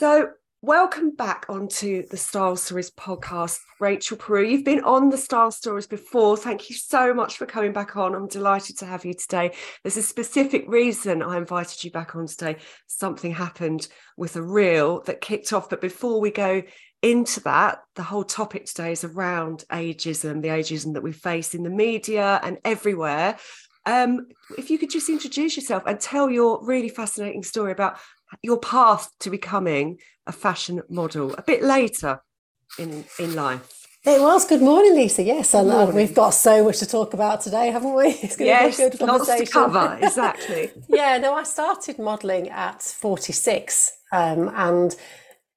So, welcome back onto the Style Stories podcast, Rachel Peru. You've been on the Style Stories before. Thank you so much for coming back on. I'm delighted to have you today. There's a specific reason I invited you back on today. Something happened with a reel that kicked off. But before we go into that, the whole topic today is around ageism, the ageism that we face in the media and everywhere. Um, if you could just introduce yourself and tell your really fascinating story about your path to becoming a fashion model a bit later in in life. It was. Good morning, Lisa. Yes, and uh, we've got so much to talk about today, haven't we? It's going yes, to be a good conversation. Lots to cover. Exactly. yeah. No, I started modelling at forty six, um, and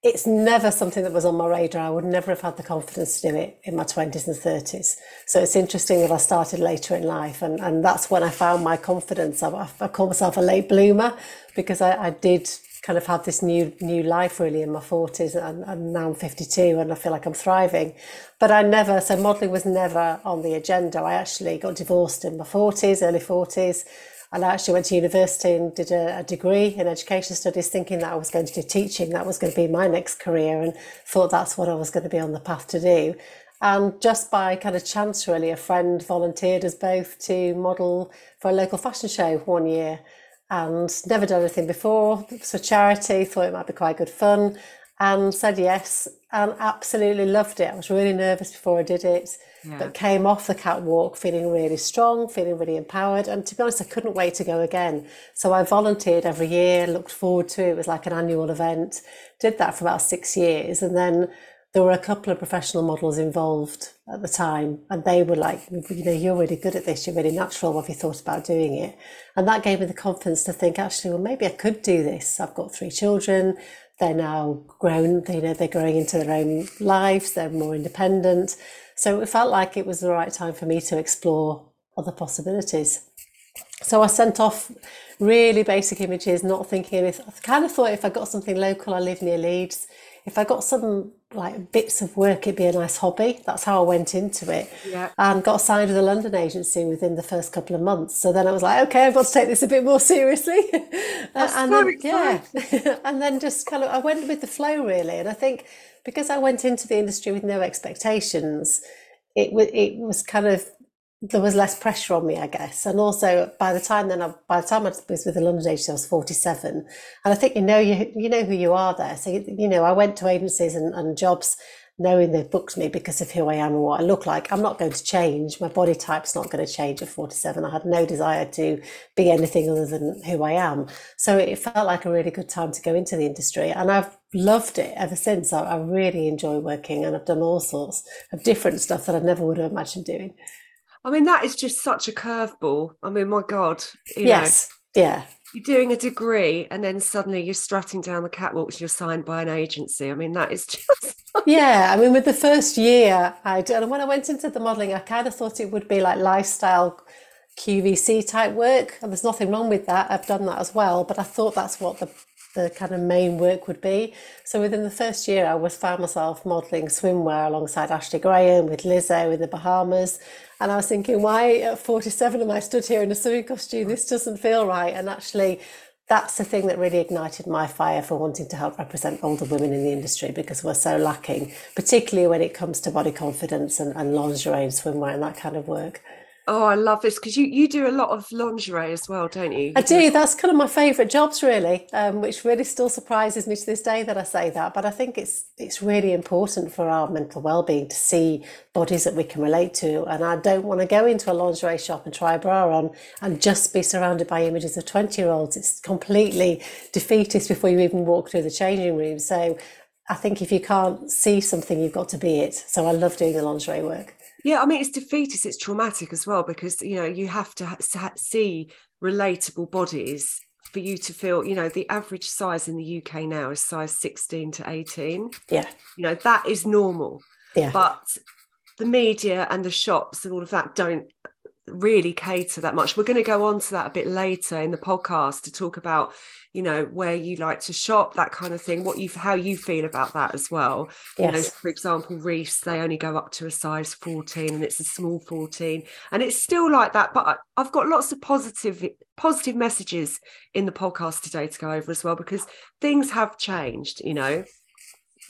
it's never something that was on my radar. I would never have had the confidence to do it in my 20s and 30s. So it's interesting that I started later in life. And, and that's when I found my confidence. I, I call myself a late bloomer because I, I did kind of have this new new life really in my 40s and, and now I'm 52 and I feel like I'm thriving. But I never, so modelling was never on the agenda. I actually got divorced in my 40s, early 40s and I actually went to university and did a, a, degree in education studies, thinking that I was going to do teaching. That was going to be my next career, and thought that's what I was going to be on the path to do. And just by kind of chance, really, a friend volunteered us both to model for a local fashion show one year, and never done anything before. For charity. Thought it might be quite good fun, and said yes, and absolutely loved it. I was really nervous before I did it yeah. but came off the catwalk feeling really strong, feeling really empowered. And to be honest, I couldn't wait to go again. So I volunteered every year, looked forward to it. It was like an annual event. Did that for about six years. And then there were a couple of professional models involved at the time, and they were like, you know, you're really good at this, you're really natural. What have you thought about doing it? And that gave me the confidence to think, actually, well, maybe I could do this. I've got three children, they're now grown, you know, they're growing into their own lives, they're more independent. So it felt like it was the right time for me to explore other possibilities. So I sent off really basic images, not thinking anything. I kind of thought if I got something local, I live near Leeds. If I got some like bits of work, it'd be a nice hobby. That's how I went into it. Yeah. And got signed with a London agency within the first couple of months. So then I was like, okay, I've got to take this a bit more seriously. That's and then, yeah. and then just kind of I went with the flow really. And I think because I went into the industry with no expectations, it was it was kind of there was less pressure on me, I guess. And also by the time then I, by the time I was with the London agency, I was 47. And I think you know you you know who you are there. So you, know, I went to agencies and, and jobs knowing they've booked me because of who I am and what I look like. I'm not going to change. My body type's not going to change at 47. I had no desire to be anything other than who I am. So it felt like a really good time to go into the industry. And I've loved it ever since. I, I really enjoy working and I've done all sorts of different stuff that I never would have imagined doing. I mean, that is just such a curveball. I mean, my God. yes. Know. Yeah you're doing a degree and then suddenly you're strutting down the catwalks you're signed by an agency i mean that is just yeah i mean with the first year i did and when i went into the modeling i kind of thought it would be like lifestyle qvc type work and there's nothing wrong with that i've done that as well but i thought that's what the the kind of main work would be. So within the first year, I was found myself modelling swimwear alongside Ashley Graham with Lizzo in the Bahamas. And I was thinking, why at 47 am I stood here in a swimming costume? This doesn't feel right. And actually, that's the thing that really ignited my fire for wanting to help represent older women in the industry because we're so lacking, particularly when it comes to body confidence and, and lingerie and swimwear and that kind of work. Oh, I love this because you you do a lot of lingerie as well, don't you? I do. That's kind of my favourite jobs, really, um, which really still surprises me to this day that I say that. But I think it's it's really important for our mental well-being to see bodies that we can relate to. And I don't want to go into a lingerie shop and try a bra on and just be surrounded by images of twenty-year-olds. It's completely defeatist before you even walk through the changing room. So I think if you can't see something, you've got to be it. So I love doing the lingerie work. Yeah, I mean, it's defeatist, it's traumatic as well because, you know, you have to ha- see relatable bodies for you to feel, you know, the average size in the UK now is size 16 to 18. Yeah. You know, that is normal. Yeah. But the media and the shops and all of that don't really cater that much. We're going to go on to that a bit later in the podcast to talk about you know where you like to shop that kind of thing what you how you feel about that as well. Yes. you know for example Reiss, they only go up to a size 14 and it's a small 14 and it's still like that but I've got lots of positive positive messages in the podcast today to go over as well because things have changed you know.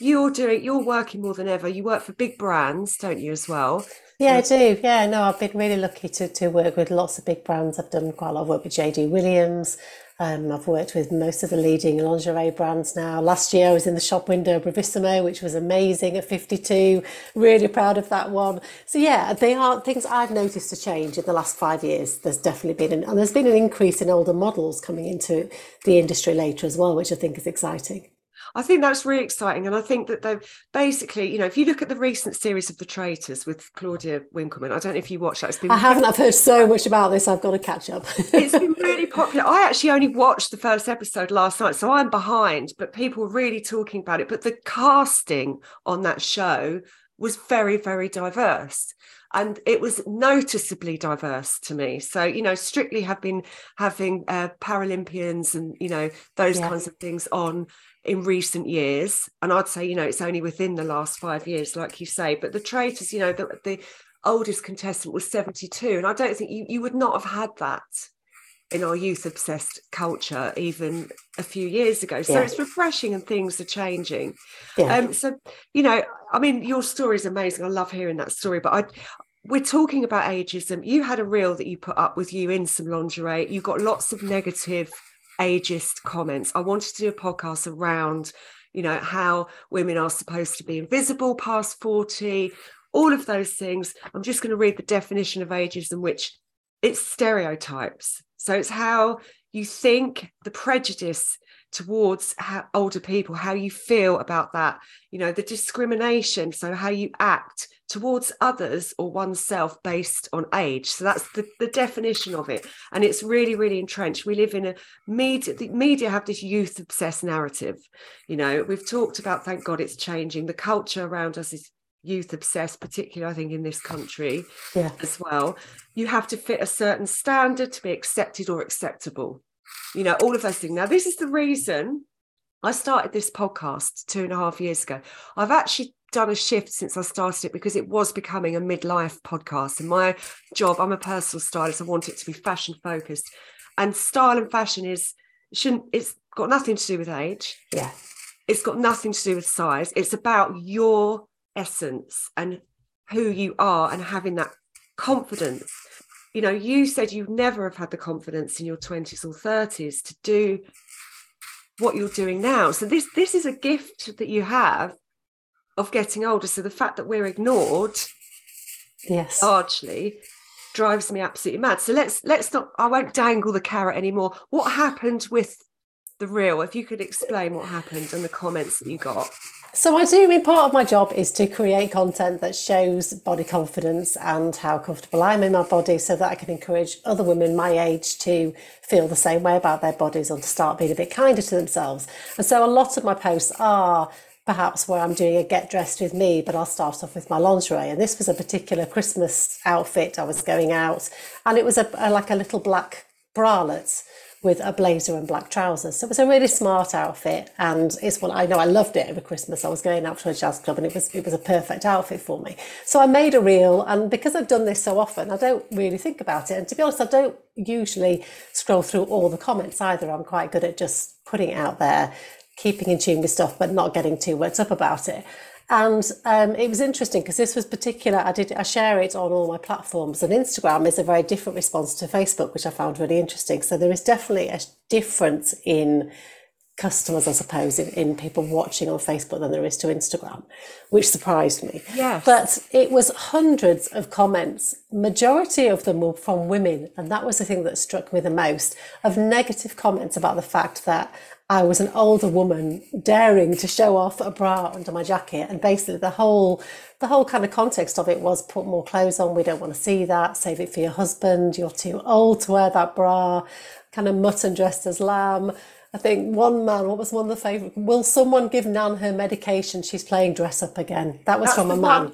You're doing you're working more than ever. You work for big brands don't you as well yeah, I do. Yeah, no, I've been really lucky to, to work with lots of big brands. I've done quite a lot of work with JD Williams. Um, I've worked with most of the leading lingerie brands now. Last year I was in the shop window of Bravissimo, which was amazing at 52. Really proud of that one. So yeah, they are things I've noticed a change in the last five years. There's definitely been, an, and there's been an increase in older models coming into the industry later as well, which I think is exciting. I think that's really exciting. And I think that they've basically, you know, if you look at the recent series of The Traitors with Claudia Winkleman, I don't know if you watch that. It's been I haven't. I've heard so much about this. I've got to catch up. it's been really popular. I actually only watched the first episode last night, so I'm behind, but people were really talking about it. But the casting on that show was very, very diverse and it was noticeably diverse to me. So you know strictly have been having uh, paralympians and you know those yeah. kinds of things on in recent years. And i'd say you know it's only within the last five years like you say but the traitors you know the, the oldest contestant was 72 and i don't think you, you would not have had that in our youth obsessed culture even a few years ago so yeah. it's refreshing and things are changing yeah. um so you know i mean your story is amazing i love hearing that story but i we're talking about ageism you had a reel that you put up with you in some lingerie you got lots of negative ageist comments. I wanted to do a podcast around, you know, how women are supposed to be invisible past 40, all of those things. I'm just going to read the definition of ageism, which it's stereotypes. So it's how you think, the prejudice towards older people, how you feel about that, you know, the discrimination, so how you act towards others or oneself based on age. So that's the, the definition of it. And it's really, really entrenched. We live in a media, the media have this youth obsessed narrative. You know, we've talked about, thank God it's changing. The culture around us is youth obsessed, particularly I think in this country yeah. as well. You have to fit a certain standard to be accepted or acceptable. You know, all of those things. Now, this is the reason I started this podcast two and a half years ago. I've actually done a shift since I started it because it was becoming a midlife podcast. And my job, I'm a personal stylist. I want it to be fashion focused. And style and fashion is shouldn't it's got nothing to do with age. Yeah. It's got nothing to do with size. It's about your essence and who you are and having that confidence. You know, you said you never have had the confidence in your 20s or 30s to do what you're doing now. So this this is a gift that you have of getting older. So the fact that we're ignored, yes, largely drives me absolutely mad. So let's let's not. I won't dangle the carrot anymore. What happened with the reel? If you could explain what happened and the comments that you got. So I do. I mean, part of my job is to create content that shows body confidence and how comfortable I'm in my body, so that I can encourage other women my age to feel the same way about their bodies or to start being a bit kinder to themselves. And so a lot of my posts are perhaps where I'm doing a get dressed with me, but I'll start off with my lingerie. And this was a particular Christmas outfit. I was going out, and it was a, a like a little black bralette with a blazer and black trousers. So it was a really smart outfit, and it's what I know. I loved it over Christmas. I was going out to a jazz club, and it was it was a perfect outfit for me. So I made a reel, and because I've done this so often, I don't really think about it. And to be honest, I don't usually scroll through all the comments either. I'm quite good at just putting it out there keeping in tune with stuff, but not getting too worked up about it. And um, it was interesting because this was particular. I did I share it on all my platforms, and Instagram is a very different response to Facebook, which I found really interesting. So there is definitely a difference in customers, I suppose, in, in people watching on Facebook than there is to Instagram, which surprised me. Yeah. But it was hundreds of comments. Majority of them were from women, and that was the thing that struck me the most of negative comments about the fact that I was an older woman daring to show off a bra under my jacket. And basically the whole the whole kind of context of it was put more clothes on, we don't want to see that, save it for your husband, you're too old to wear that bra, kind of mutton dressed as lamb. I think one man, what was one of the favourite? Will someone give Nan her medication? She's playing dress up again. That was That's from a man.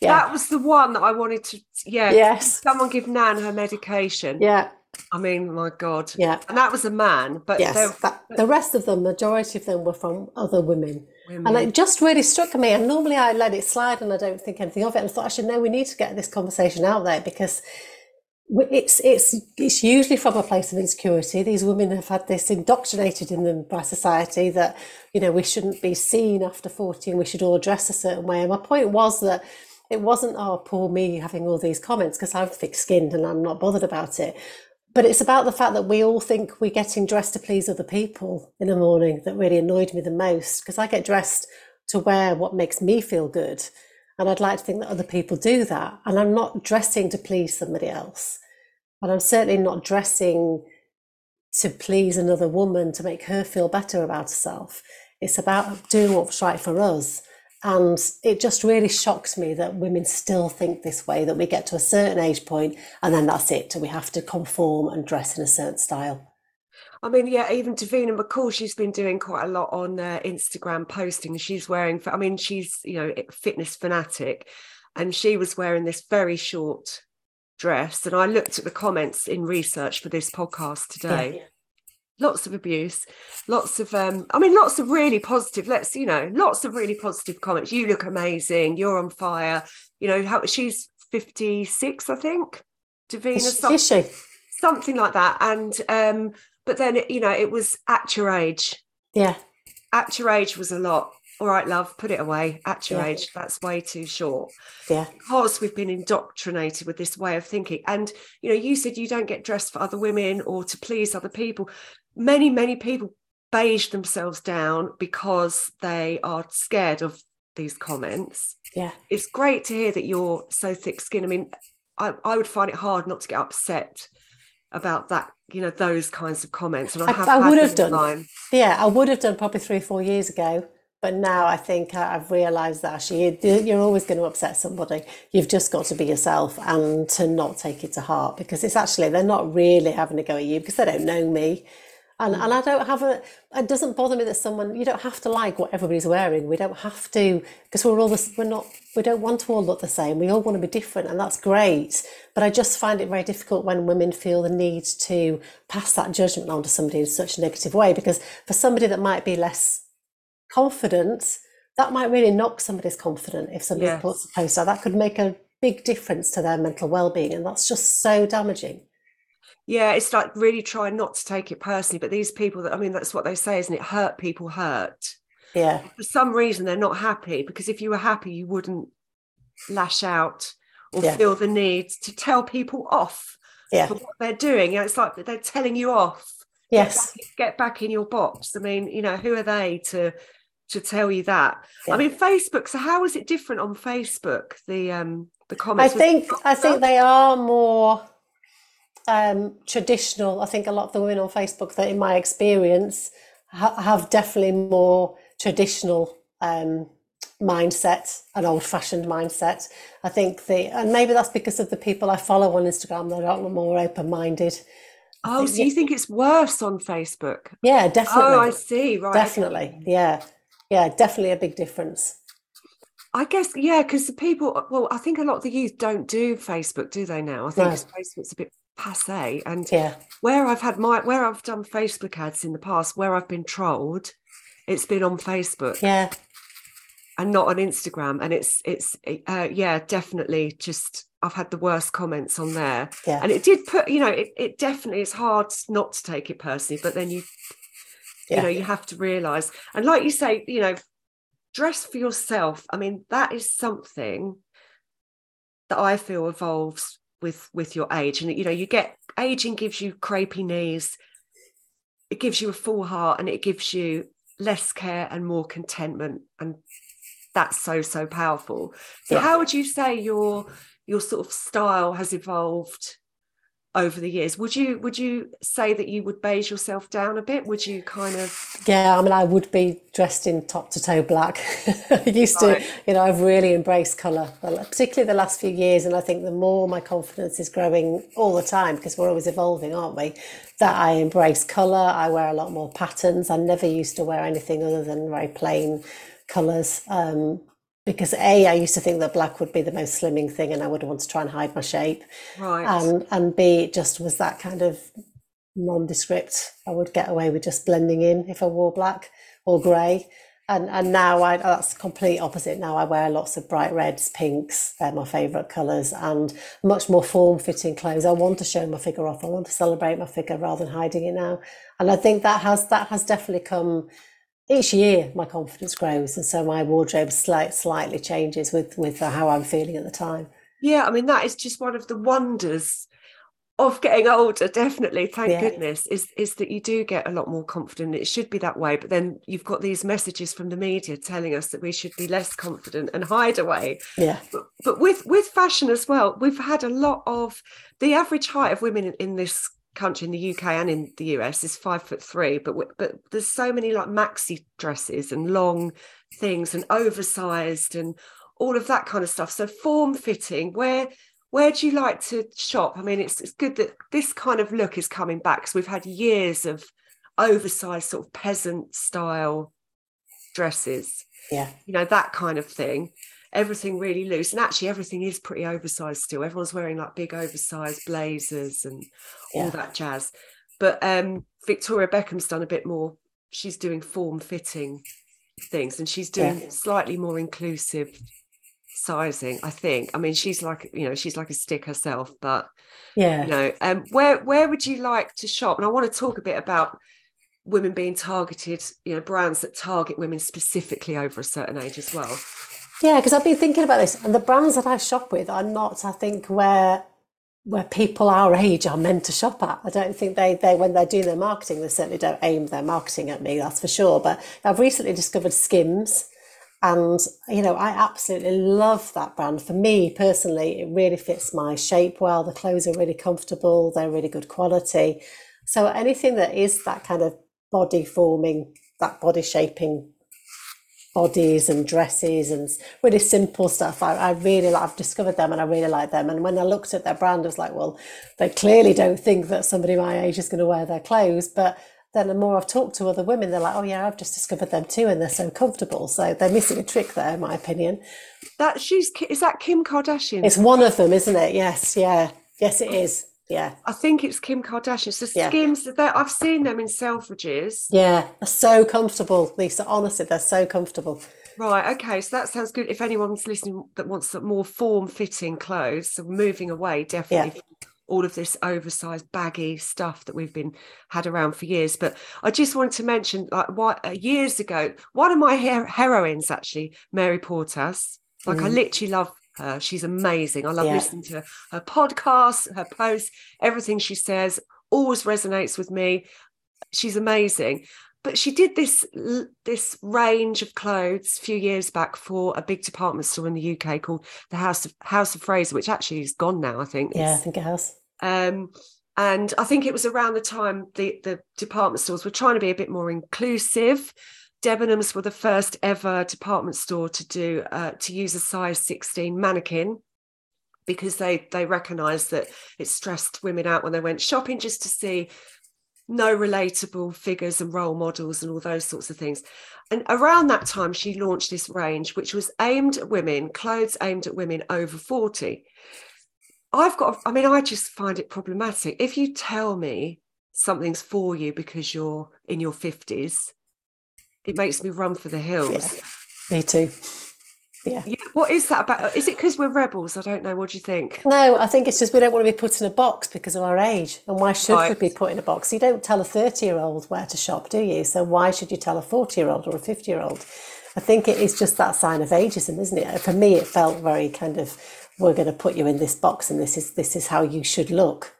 Yeah. That was the one that I wanted to. Yeah. Yes. Someone give Nan her medication. Yeah. I mean, my God. Yeah. And that was a man, but Yes. That, the rest of them, majority of them were from other women. women. And it just really struck me. And normally I let it slide and I don't think anything of it. And I thought, actually, no, we need to get this conversation out there because it's it's it's usually from a place of insecurity. These women have had this indoctrinated in them by society that you know we shouldn't be seen after forty and we should all dress a certain way. And my point was that it wasn't oh poor me having all these comments because I'm thick-skinned and I'm not bothered about it. But it's about the fact that we all think we're getting dressed to please other people in the morning that really annoyed me the most because I get dressed to wear what makes me feel good. And I'd like to think that other people do that. And I'm not dressing to please somebody else. And I'm certainly not dressing to please another woman to make her feel better about herself. It's about doing what's right for us. And it just really shocks me that women still think this way, that we get to a certain age point and then that's it. And we have to conform and dress in a certain style. I mean, yeah, even Davina McCall, she's been doing quite a lot on uh, Instagram posting. She's wearing, I mean, she's, you know, fitness fanatic, and she was wearing this very short dress. And I looked at the comments in research for this podcast today. Lots of abuse, lots of, um, I mean, lots of really positive, let's, you know, lots of really positive comments. You look amazing. You're on fire. You know, how she's 56, I think. Davina, Is, some- is she? something like that. And, um, but then, you know, it was at your age. Yeah. At your age was a lot. All right, love, put it away. At your Yeah. age, that's way too short. Yeah. Because we've been indoctrinated with this way of thinking. And, you know, you said you don't get dressed for other women or to please other people. Many, many people beige themselves down because they are scared of these comments. Yeah. It's great to hear that you're so thick skinned. I mean, I, I would find it hard not to get upset about that, you know, those kinds of comments. And I, I- have I had would have done. online. Yeah, I would have done probably three or four years ago. But now I think I- I've realised that actually you- you're always going to upset somebody. You've just got to be yourself and to not take it to heart because it's actually, they're not really having a go at you because they don't know me. And, and I don't have a, it doesn't bother me that someone, you don't have to like what everybody's wearing. We don't have to, because we're all, this, we're not, we don't want to all look the same. We all want to be different and that's great. But I just find it very difficult when women feel the need to pass that judgment on to somebody in such a negative way because for somebody that might be less confident, that might really knock somebody's confidence if somebody Yes. puts a post out. That could make a big difference to their mental well-being and that's just so damaging. Yeah, it's like really trying not to take it personally. But these people that I mean, that's what they say, isn't it? Hurt people hurt. Yeah, For some reason, they're not happy because if you were happy, you wouldn't lash out or Yeah. feel the need to tell people off yeah, for what they're doing. You know, it's like they're telling you off. yes, Get back in your box. I mean, you know, who are they to to tell you that? Yeah. I mean, Facebook. So how is it different on Facebook? The um the comments. i think I think they are more um, traditional. I think a lot of the women on Facebook that, in my experience, ha- have definitely more traditional um, mindset, an old-fashioned mindset. I think the, and maybe that's because of the people I follow on Instagram. They're a lot more open-minded. Oh, so you think it's worse on Facebook? Yeah, definitely, Oh, I see. Right. definitely, yeah, yeah, definitely a big difference. I guess yeah, because the people. Well, I think a lot of the youth don't do Facebook, do they now? I think No. Facebook's a bit passe. And Yeah, where I've had my where I've done Facebook ads in the past, where I've been trolled, it's been on Facebook yeah, and not on Instagram. And it's it's uh, yeah, definitely just I've had the worst comments on there. yeah, And it did put, you know, it, it definitely is hard not to take it personally, but then you Yeah. you know you have to realize and like you say you know dress for yourself i mean that is something that i feel evolves with with your age. And you know you get aging gives you crepey knees. It gives you a full heart and it gives you less care and more contentment. And that's so so powerful. So Yeah. how would you say your your sort of style has evolved over the years would you would you say that you would beige yourself down a bit would you kind of Yeah, I mean, I would be dressed in top to toe black. I used Right. to, you know, I've really embraced colour, particularly the last few years. And I think the more my confidence is growing all the time, because we're always evolving, aren't we? That I embrace colour. I wear a lot more patterns. I never used to wear anything other than very plain colours. Um, because a I used to think that black would be the most slimming thing, and I would want to try and hide my shape. Right. And and b it just was that kind of nondescript. I would get away with just blending in if I wore black or grey. And and now I oh, that's complete opposite. Now I wear lots of bright reds, pinks. They're my favourite colours, and much more form fitting clothes. I want to show my figure off. I want to celebrate my figure rather than hiding it now. And I think that has that has definitely come each year. My confidence grows, and so my wardrobe slight, slightly changes with with uh, how I'm feeling at the time. Yeah, I mean that is just one of the wonders of getting older definitely thank yeah. goodness is is that you do get a lot more confident it should be that way but then you've got these messages from the media telling us that we should be less confident and hide away yeah but, but with with fashion as well we've had a lot of the average height of women in, in this country in the UK and in the US is five foot three but but there's so many like maxi dresses and long things and oversized and all of that kind of stuff so form fitting where where do you like to shop? I mean, it's it's good that this kind of look is coming back because we've had years of oversized sort of peasant style dresses. Yeah. You know, that kind of thing. Everything really loose. And actually everything is pretty oversized still. Everyone's wearing like big oversized blazers and yeah. all that jazz. But um Victoria Beckham's done a bit more. She's doing form fitting things and she's doing yeah. slightly more inclusive sizing i think i mean she's like you know she's like a stick herself but yeah you know um where where would you like to shop and i want to talk a bit about women being targeted you know brands that target women specifically over a certain age as well yeah because i've been thinking about this and the brands that i shop with are not i think where where people our age are meant to shop at. I don't think they they when they're doing their marketing, they certainly don't aim their marketing at me, that's for sure. But I've recently discovered Skims, and, you know, I absolutely love that brand. For me personally, it really fits my shape well. The clothes are really comfortable, they're really good quality. So anything that is that kind of body forming, that body shaping bodies and dresses and really simple stuff. I, I really like, I've discovered them and I really like them. And when I looked at their brand, I was like, well, they clearly don't think that somebody my age is going to wear their clothes, but then the more I've talked to other women, they're like, oh yeah, I've just discovered them too, and they're so comfortable. So they're missing a trick there, in my opinion. That she's is that Kim Kardashian? It's one of them, isn't it? Yes, yeah, yes, it is. Yeah, I think it's Kim Kardashian. It's the yeah. skims that I've seen them in Selfridges. Yeah, they're so comfortable, Lisa. Honestly, they're so comfortable. Right. Okay. So that sounds good. If anyone's listening that wants some more form-fitting clothes, so moving away, definitely yeah all of this oversized baggy stuff that we've been had around for years but i just wanted to mention like what uh, years ago one of my her- heroines actually mary portas like mm. i literally love her she's amazing i love yeah. listening to her podcasts her posts everything she says always resonates with me she's amazing but she did this this range of clothes a few years back for a big department store in the UK called the House of House of Fraser, which actually is gone now. I think. Yeah, it's, I think it has. Um, and I think it was around the time the, the department stores were trying to be a bit more inclusive. Debenhams were the first ever department store to do uh, to use a size 16 mannequin because they they recognised that it stressed women out when they went shopping just to see no relatable figures and role models and all those sorts of things. And around that time, she launched this range, which was aimed at women, clothes aimed at women over 40. I've got, I mean, I just find it problematic. If you tell me something's for you because you're in your 50s, it makes me run for the hills. Yeah, me too. Yeah. yeah. What is that about? Is it because we're rebels? I don't know. What do you think? No, I think it's just we don't want to be put in a box because of our age. And why should right. we be put in a box? You don't tell a 30 year old where to shop, do you? So why should you tell a 40 year old or a 50 year old? I think it is just that sign of ageism, isn't it? For me, it felt very kind of we're going to put you in this box and this is this is how you should look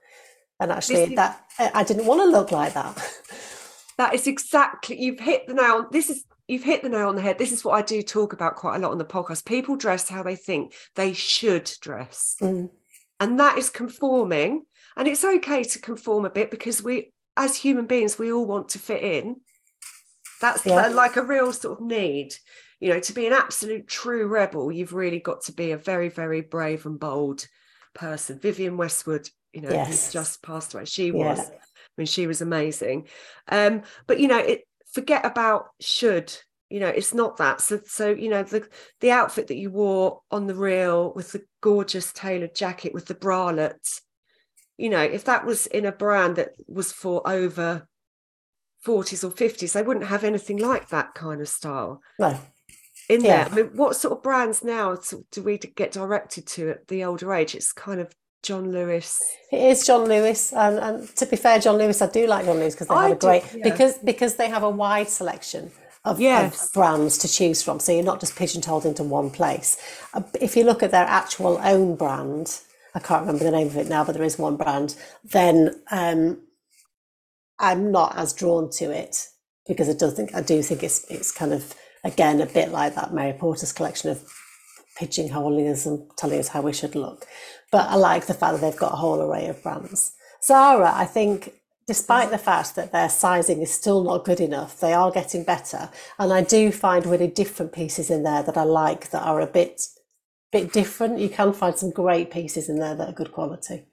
and actually is, that i didn't want to look like that that is exactly you've hit the nail on this is you've hit the nail on the head this is what i do talk about quite a lot on the podcast people dress how they think they should dress mm. and that is conforming and it's okay to conform a bit because we as human beings we all want to fit in that's yeah. like a real sort of need you know to be an absolute true rebel you've really got to be a very very brave and bold person vivienne westwood you know yes. who's just passed away she yeah. was i mean she was amazing. Um but you know it forget about should you know it's not that. So so you know the the outfit that you wore on the reel with the gorgeous tailored jacket with the bralette you know if that was in a brand that was for over 40s or 50s they wouldn't have anything like that kind of style no. in yeah. there. I mean what sort of brands now do we get directed to at the older age? It's kind of John Lewis. It is John Lewis, and, and to be fair, John Lewis, I do like John Lewis because they have a great yeah. because because they have a wide selection of, yes. of, brands to choose from. So you're not just pigeonholed into one place. Uh, if you look at their actual own brand, I can't remember the name of it now, but there is one brand. Then um, I'm not as drawn to it because I do think I do think it's it's kind of again a bit like that Mary Portas collection of pigeonholing us and telling us how we should look. But I like the fact that they've got a whole array of brands. Zara, I think, despite the fact that their sizing is still not good enough, they are getting better. And I do find really different pieces in there that I like that are a bit bit different. You can find some great pieces in there that are good quality.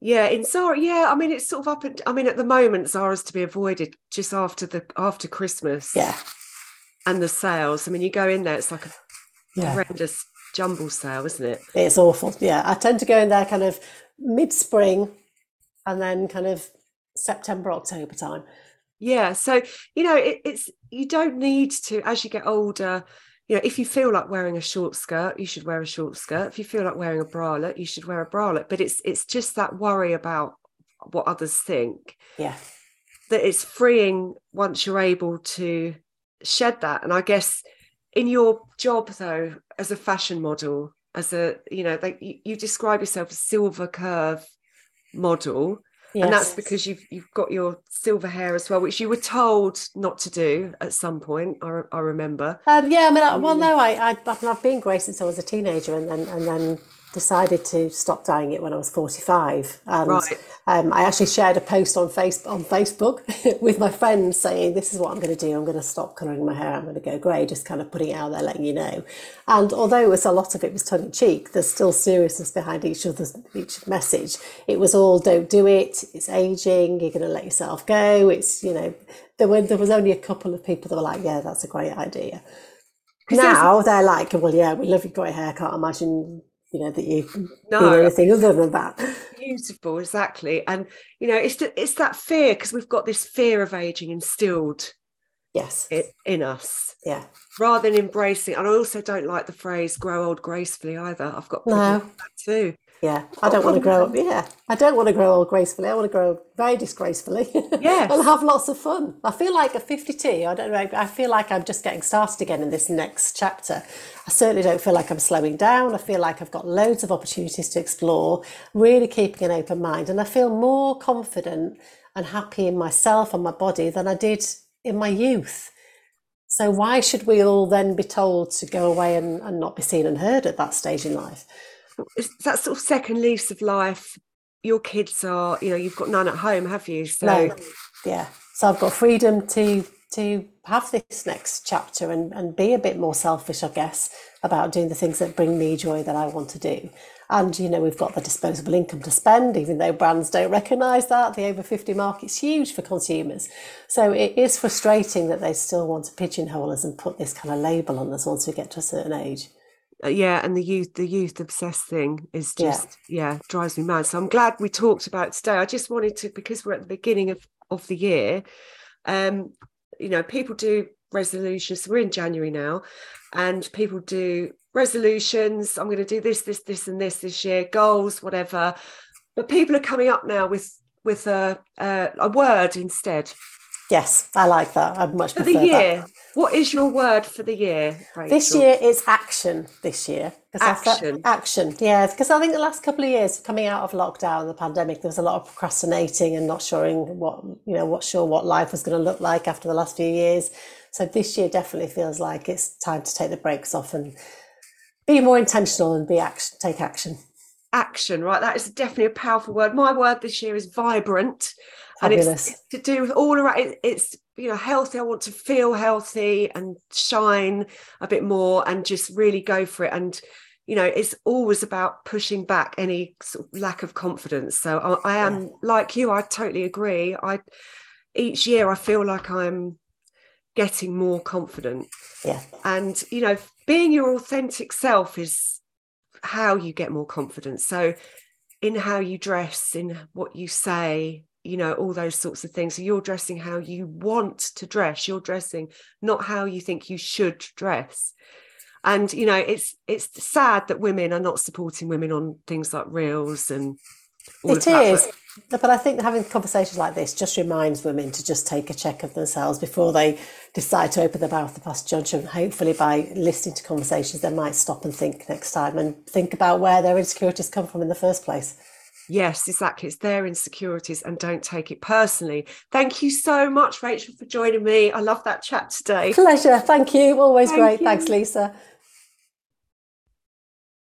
Yeah, in Zara, yeah. I mean, it's sort of up. At, I mean, at the moment, Zara's to be avoided just after the after Christmas. Yeah, and the sales. I mean, you go in there, it's like a yeah. horrendous jumble sale, isn't it? It's awful. Yeah, I tend to go in there kind of mid spring, and then kind of September October time. Yeah, so you know, it, it's you don't need to as you get older. You know, if you feel like wearing a short skirt, you should wear a short skirt. If you feel like wearing a bralette, you should wear a bralette. But it's it's just that worry about what others think. Yeah. That it's freeing once you're able to shed that. And I guess in your job though as a fashion model as a you know like you, you describe yourself as silver curve model yes. and that's because you've you've got your silver hair as well which you were told not to do at some point i, I remember um, yeah i mean I, well mm. no I, I i've been grey since i was a teenager and then and then decided to stop dyeing it when I was 45. And right. um, I actually shared a post on, face, on Facebook with my friends saying, This is what I'm going to do. I'm going to stop colouring my hair. I'm going to go grey, just kind of putting it out there, letting you know. And although it was a lot of it was tongue in cheek, there's still seriousness behind each other's each message. It was all don't do it. It's aging. You're going to let yourself go. It's, you know, there, were, there was only a couple of people that were like, Yeah, that's a great idea. Now they're like, well, yeah, we love your grey hair. Can't imagine you know that you no. anything other than that. Beautiful exactly. And you know it's it's that fear because we've got this fear of aging instilled yes. in, in us. Yeah. Rather than embracing and i also don't like the phrase grow old gracefully either. I've got no. that too yeah, I don't want to grow up. Yeah, I don't want to grow old gracefully. I want to grow very disgracefully. Yeah, and have lots of fun. I feel like at 52, I don't know. I feel like I'm just getting started again in this next chapter. I certainly don't feel like I'm slowing down. I feel like I've got loads of opportunities to explore, really keeping an open mind. And I feel more confident and happy in myself and my body than I did in my youth. So why should we all then be told to go away and, and not be seen and heard at that stage in life? That sort of second lease of life your kids are you know you've got none at home have you? So no. yeah. So i've got freedom to to have this next chapter and, and be a bit more selfish i guess about doing the things that bring me joy that i want to do. And you know we've got the disposable income to spend even though brands don't recognize that. The over 50 market's huge for consumers. So it is frustrating that they still want to pigeonhole us and put this kind of label on us once we get to a certain age uh, yeah and the youth the youth obsessed thing is just yeah. yeah drives me mad. So i'm glad we talked about today. I just wanted to because we're at the beginning of of the year um you know people do resolutions. So we're in january now and people do resolutions. I'm going to do this this this and this this year goals whatever. But people are coming up now with with a a, a word instead Yes, I like that. I'd much for prefer the year. That. What is your word for the year? Rachel? This year is action. This year, action. action. Yeah, because I think the last couple of years, coming out of lockdown, the pandemic, there was a lot of procrastinating and not sure what you know, what sure what life was going to look like after the last few years. So this year definitely feels like it's time to take the brakes off and be more intentional and be action, take action. Action, right? That is definitely a powerful word. My word this year is vibrant. Fabulous. And it's, to do with all around it, it's you know healthy. I want to feel healthy and shine a bit more and just really go for it. And you know, it's always about pushing back any sort of lack of confidence. So I, I am yeah. like you. I totally agree. I each year I feel like I'm getting more confident. Yeah. And, you know, being your authentic self is how you get more confidence. So, in how you dress, in what you say, you know, all those sorts of things. So, you're dressing how you want to dress, you're dressing not how you think you should dress. And you know, it's it's sad that women are not supporting women on things like reels and it is. But I think having conversations like this just reminds women to just take a check of themselves before they decide to open their mouth to pass judgment. Hopefully, by listening to conversations, they might stop and think next time and think about where their insecurities come from in the first place. Yes, exactly. It's their insecurities and don't take it personally. Thank you so much, Rachel, for joining me. I love that chat today. Pleasure. Thank you. Always Thank great. You. Thanks, Lisa.